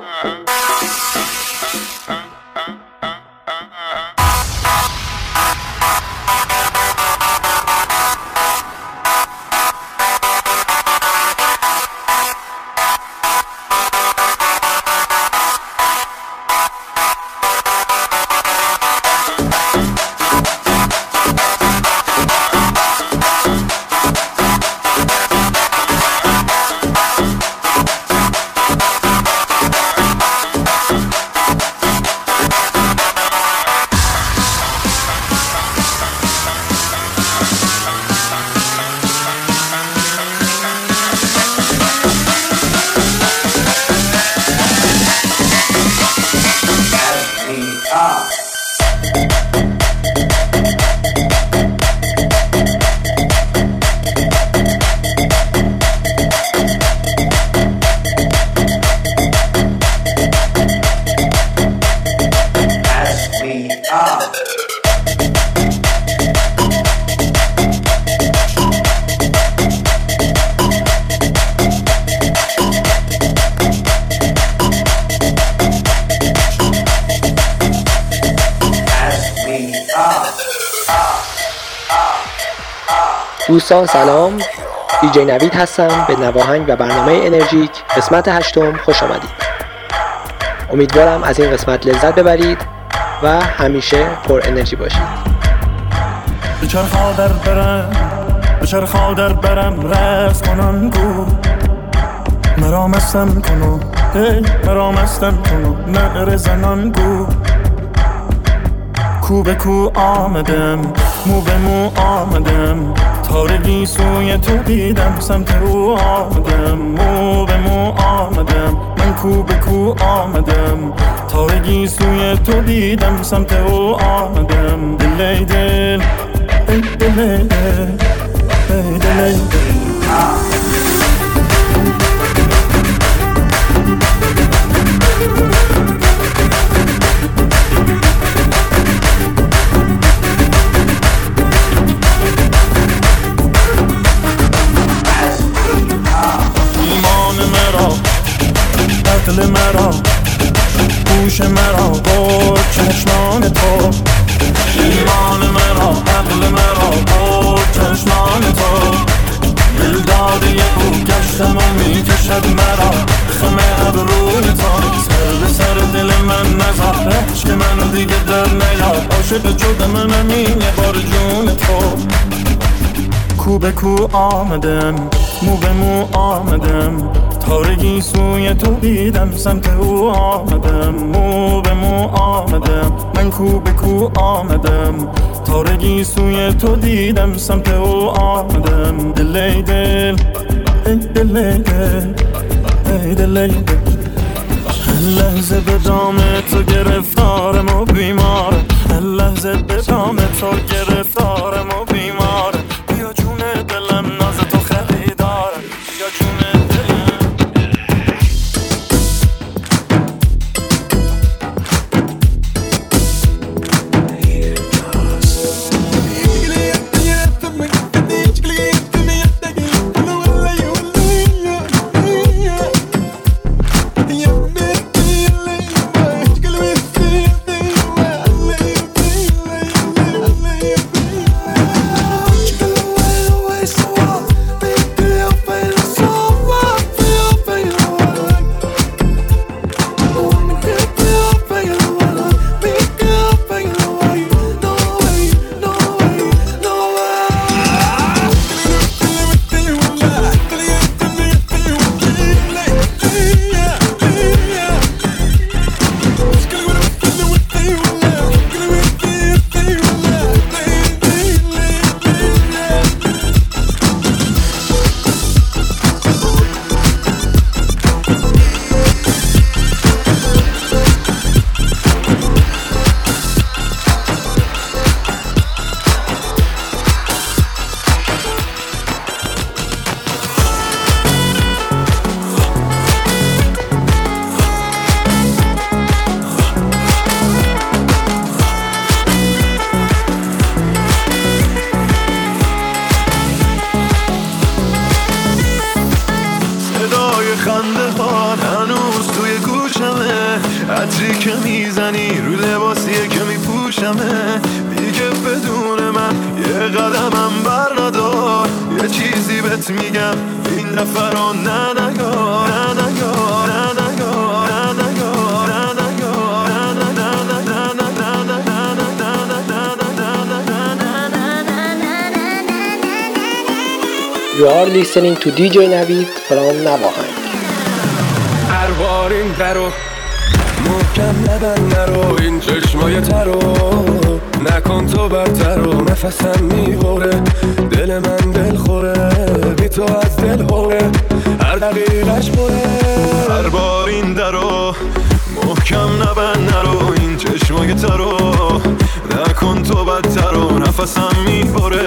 Uh-huh. دوستان سلام. دیجی نوید هستم. به نواهنگ و برنامه انرژیک قسمت هشتم خوش آمدید. امیدوارم از این قسمت لذت ببرید و همیشه پر انرژی باشید. بچرخا در برم. بچرخا در برم. رفت کنن گو مرا مستم کنو. هی مرا مستم کنو. نعر زنان گو کو به کو آمدم. مو به مو آمدم. تارگی سوی تو دیدم سمت او آمدم مو به مو آمدم من کو به کو آمدم. تارگی سوی تو دیدم سمت او آمدم. دلی دل دل دل دل. نزار عشق من دیگه در نیاد. عاشق جد منم این یه بار جون تو. کو به کو آمدم مو به مو آمدم. تارگی سوی تو دیدم سمت او آمدم. مو به مو آمدم من کو به کو آمدم. تارگی سوی تو دیدم سمت او آمدم. دلی دل ای دلی دل ای دلی دل. لحظه به دام تو گرفتارم و بیمارم. لحظه به دام تو گرفتارم و بیمارم. که می‌زنی رو لباسی که میپوشمه دیگه بدون من یه قدمم بر ندار یه چیزی بهت میگم این نفر رو نه نگار You are listening to DJ Navi from Navahang. محکم نبند نرو این چشمای ترو. نکن تو برتر و نفسم می‌بره. دل من دل خوره بی تو از دل هوره. هر دقیقش بره هر بار این درو محکم نبند نرو این چشمای ترو. نکن تو بدتر و نفسم می‌بره.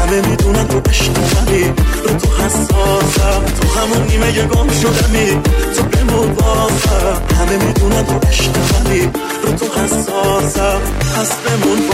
همه می‌دونه تو عشقمی رو تو حساسم. تو همون نیمه گم شدمی. تو بمون بازم. همه می‌دونه تو عشقمی رو تو حساسم. پس بمون.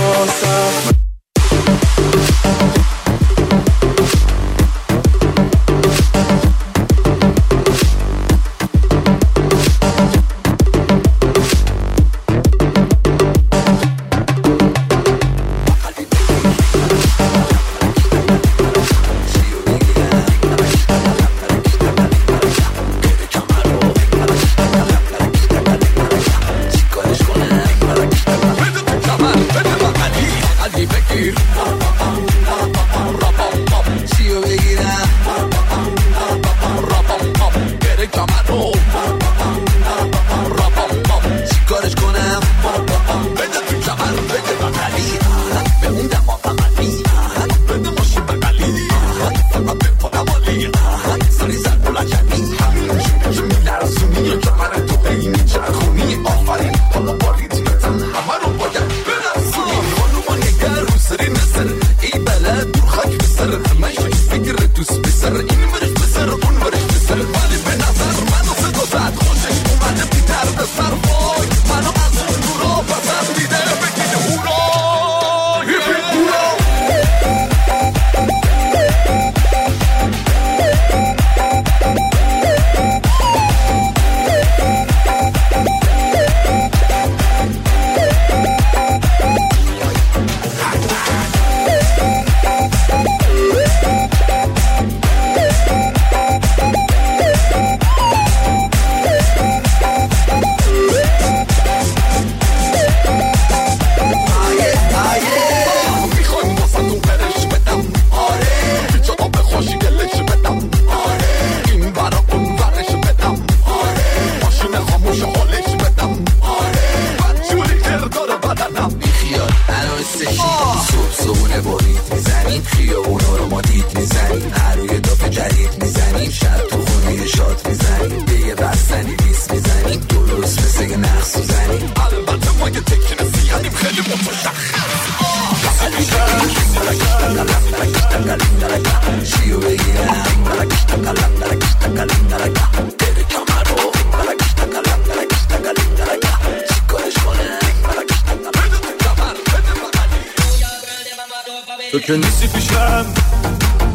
که نیستی پیشم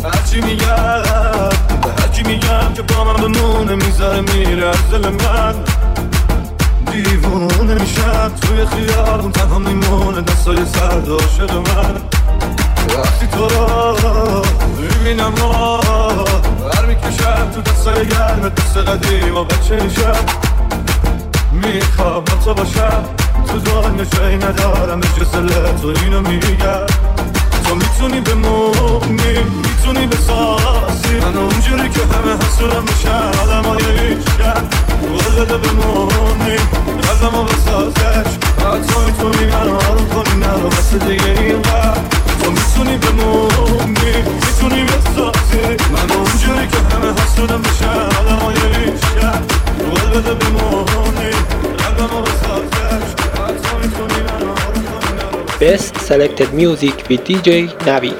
هرچی میگم به هرچی میگم که با من بمونه می‌ذاره میره. از دل من دیوونه میشم. توی خیابون تنها میمونه دستای سرد عاشق من. وقتی تو رو می‌بینم بر می‌کشم تو دستای گرم دست قدیم و بچه میشم می‌خوام با تو باشم تو دنیا جایی ندارم به جز تو اینو میگم. تو می‌تونی بمونی می‌تونی بسازی من اونجوری که همه حسورم میشن آدم های هیچگن قول بده بمونی قلبمو بسازش حتی می‌تونی منو آروم کنی نرو مثل دیگه این تو می‌تونی بمونی می‌تونی بسازی من اونجوری که همه حسودم میشن Best Selected Music with DJ Navi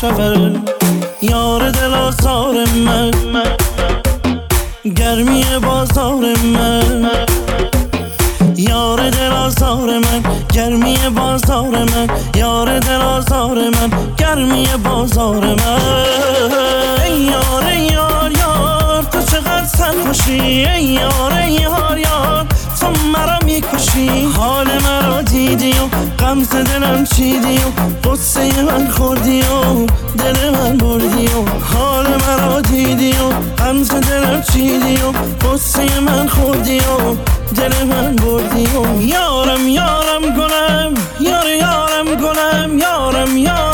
شوم یار دل آزار من. گرمی بازار من. یار دل آزار من. گرمی بازار من. یار دل آزار من. گرمی بازار من. ای یار ای یار یار تو چقدر سرخوشی؟ ای یار ای یار. تو مرا می‌کشی؟ حال مرا دیدی و غم دلم چیدی و قصه من خوردی و دل من بردی و حال مرا دیدی و غم دلم چیدی و قصه من خوردی و دل من بردی و یارم یارم گلم یار یارم گلم یارم یارم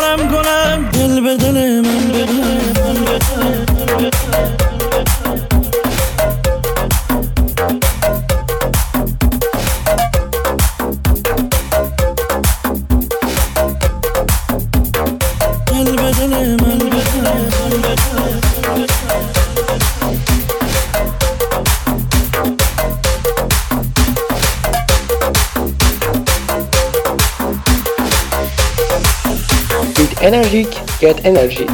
Energic Get Energy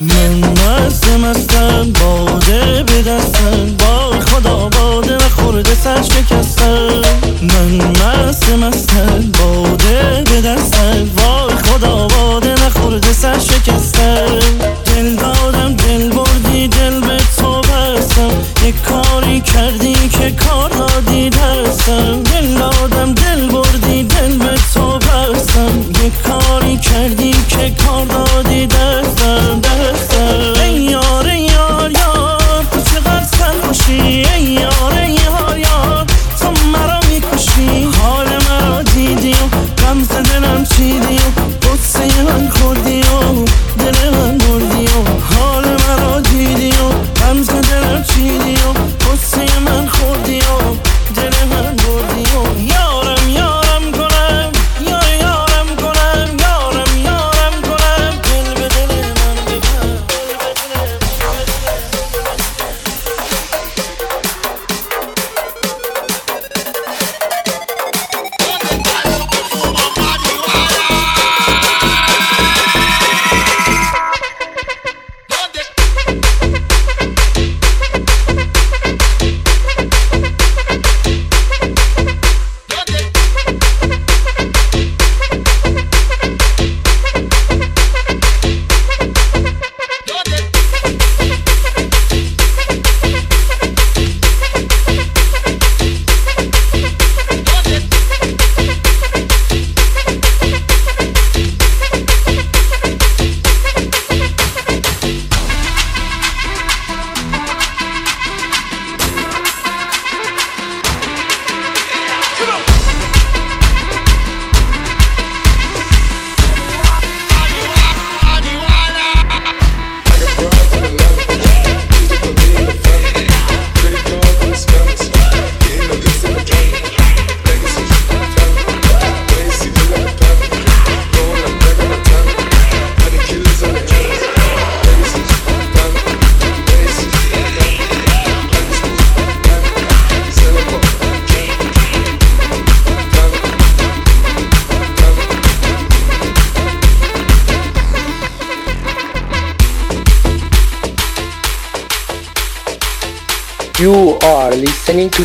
من مست مستم باده به دستم با خدا باده نخورده سر شکستم من مست مستم باده به دستم وای خدا باده نخورده سر شکستم دل دادم دل بردی دل به تو بستم. یه کاری کردی که کار دادی دستم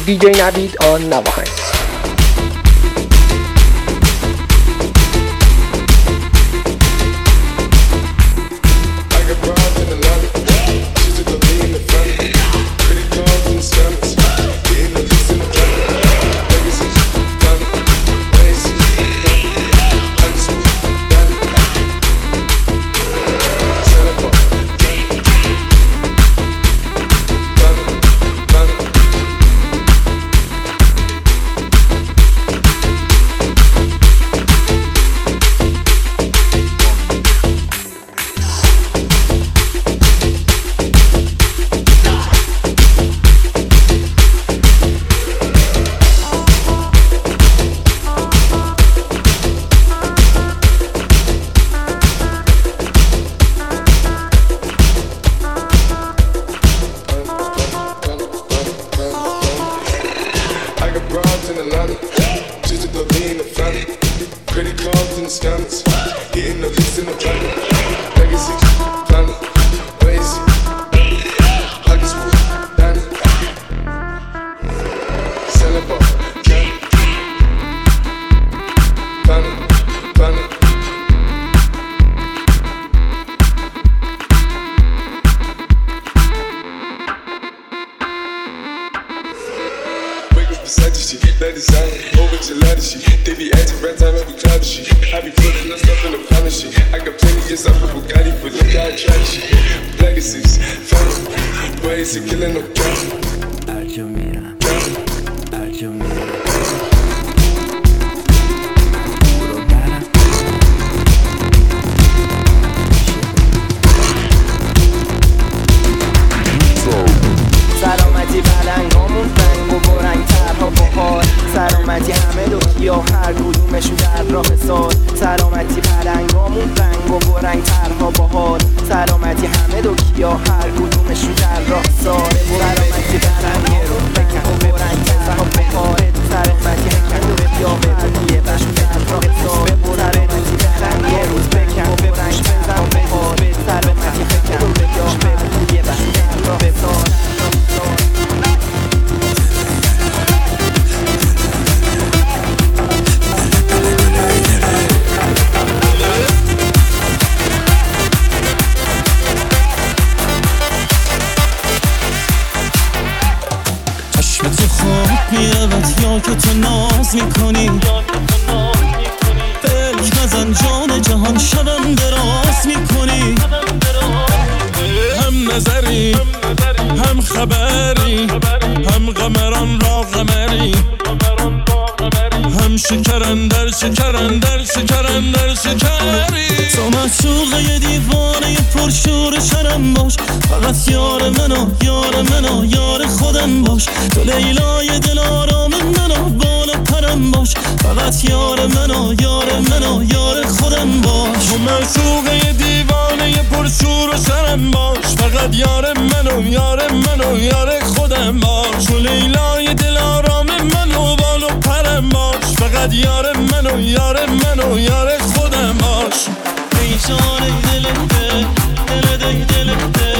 DJ Nabi on Navajo. شکرم در شکری تو یه دیوانه پرشور شرم باش. فقط یار منو یار منو یار خودم باش. تو لیلای دل آرام منو بال پرم باش. فقط یار منو یار منو یار خودم باش. تو مشوقه دیوانه پرشور شرم باش. فقط یار منو یار منو یار خودم باش. تو لیلای دل آرام منو بال پرم باش. فقط یار منو یار منو یار خودم باش. ای جان دلم ده دل دل دل.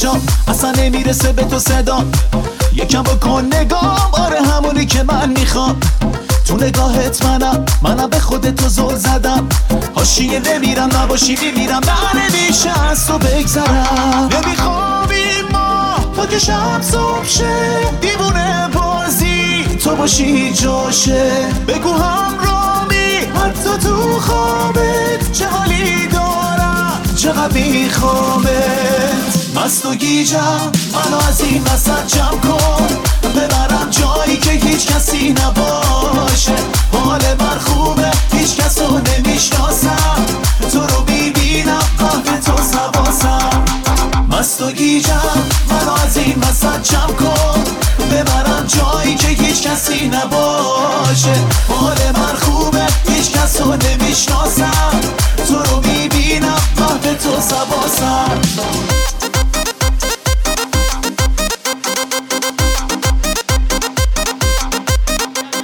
کجام اصلا نمی‌رسه به تو صدا. یکم بکن نگام آره همونی که من می‌خوام. تو نگاهت منم منم به خودت تو زل زدم. حاشیه نمیرم نباشی میمیرم بله نه نمیشه از تو بگذرم. این ما تا که شب صبح شه. دیوونه بازی تو باشی جاشه. بگو هم رامی حتی تو خوابت چه حالی دارم؟ چقدر میخوامت مست و گیجم منو از این وسط جمع کن. ببرم جایی که هیچ کسی نباشه. حال من خوبه هیچ کس رو نمی‌شناسم. تو رو می‌بینم قهر تو سواسم مست و گیجم منو از این وسط جمع کن. ببرم جایی که هیچ کسی نباشه. حال من خوبه هیچ کس رو نمی‌شناسم. تو رو می‌بینم قهر تو سواسم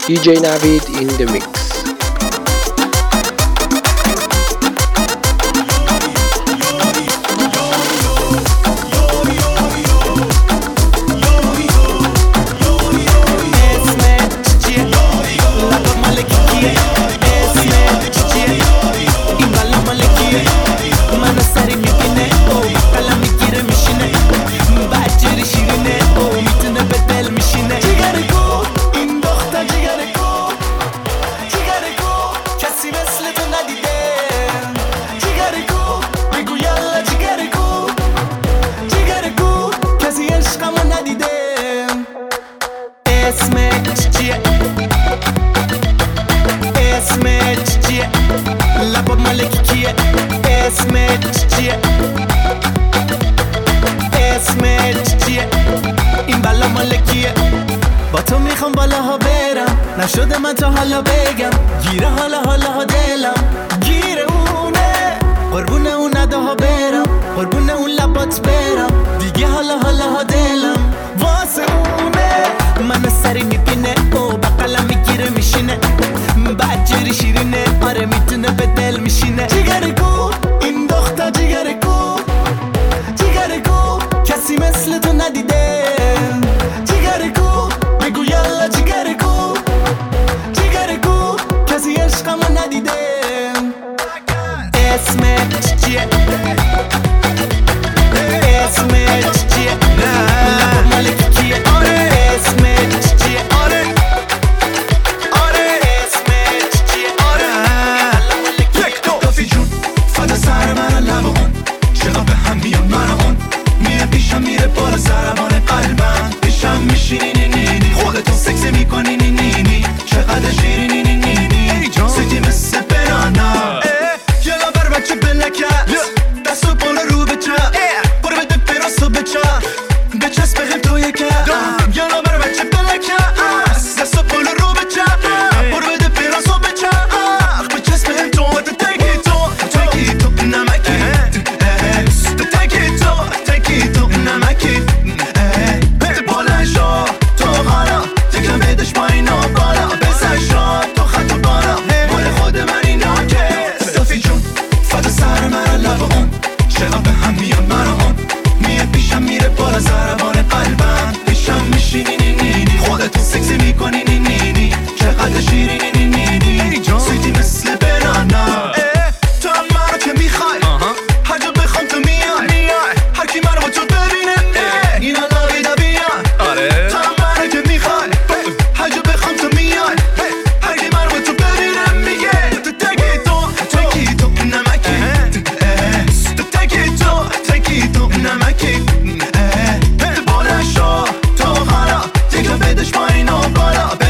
DJ Navid in the mix. şirine Arem itine bedelmişine. Çiğ wine up, pull up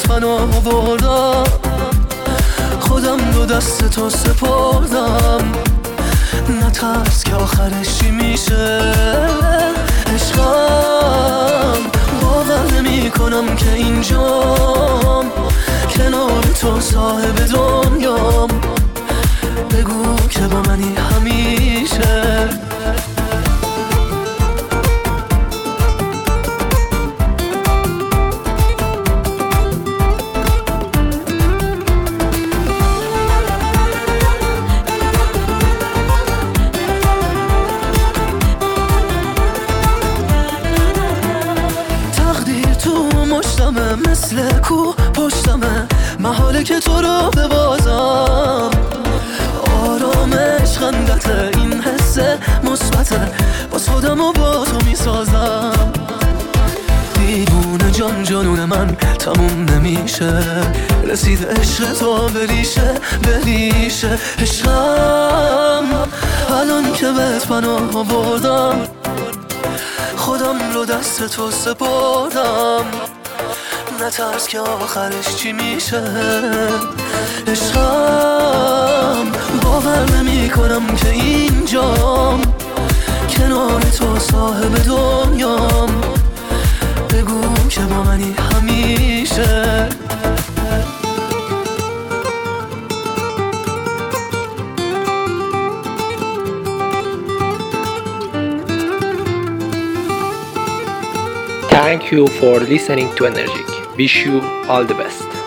دستت من آوردم خودم دو دست تو سپردم. نترس که آخرشی میشه. عشقم باور نمی کنم که اینجام. کنار تو صاحب دنیام. بگو که با منی همیشه. مثبته باز خودم و با تو می‌سازم. دیوونه جان جانون من تموم نمیشه. رسید عشق تو بریشه بریشه. عشقم الان که بهت پناه آوردم. خودم رو دست تو سپردم. نترس که آخرش چی میشه. عشقم باور نمی کنم که اینجام. کنار تو صاحب دنیام بگو که با منی همیشه Thank you for listening to Energic. Wish you all the best.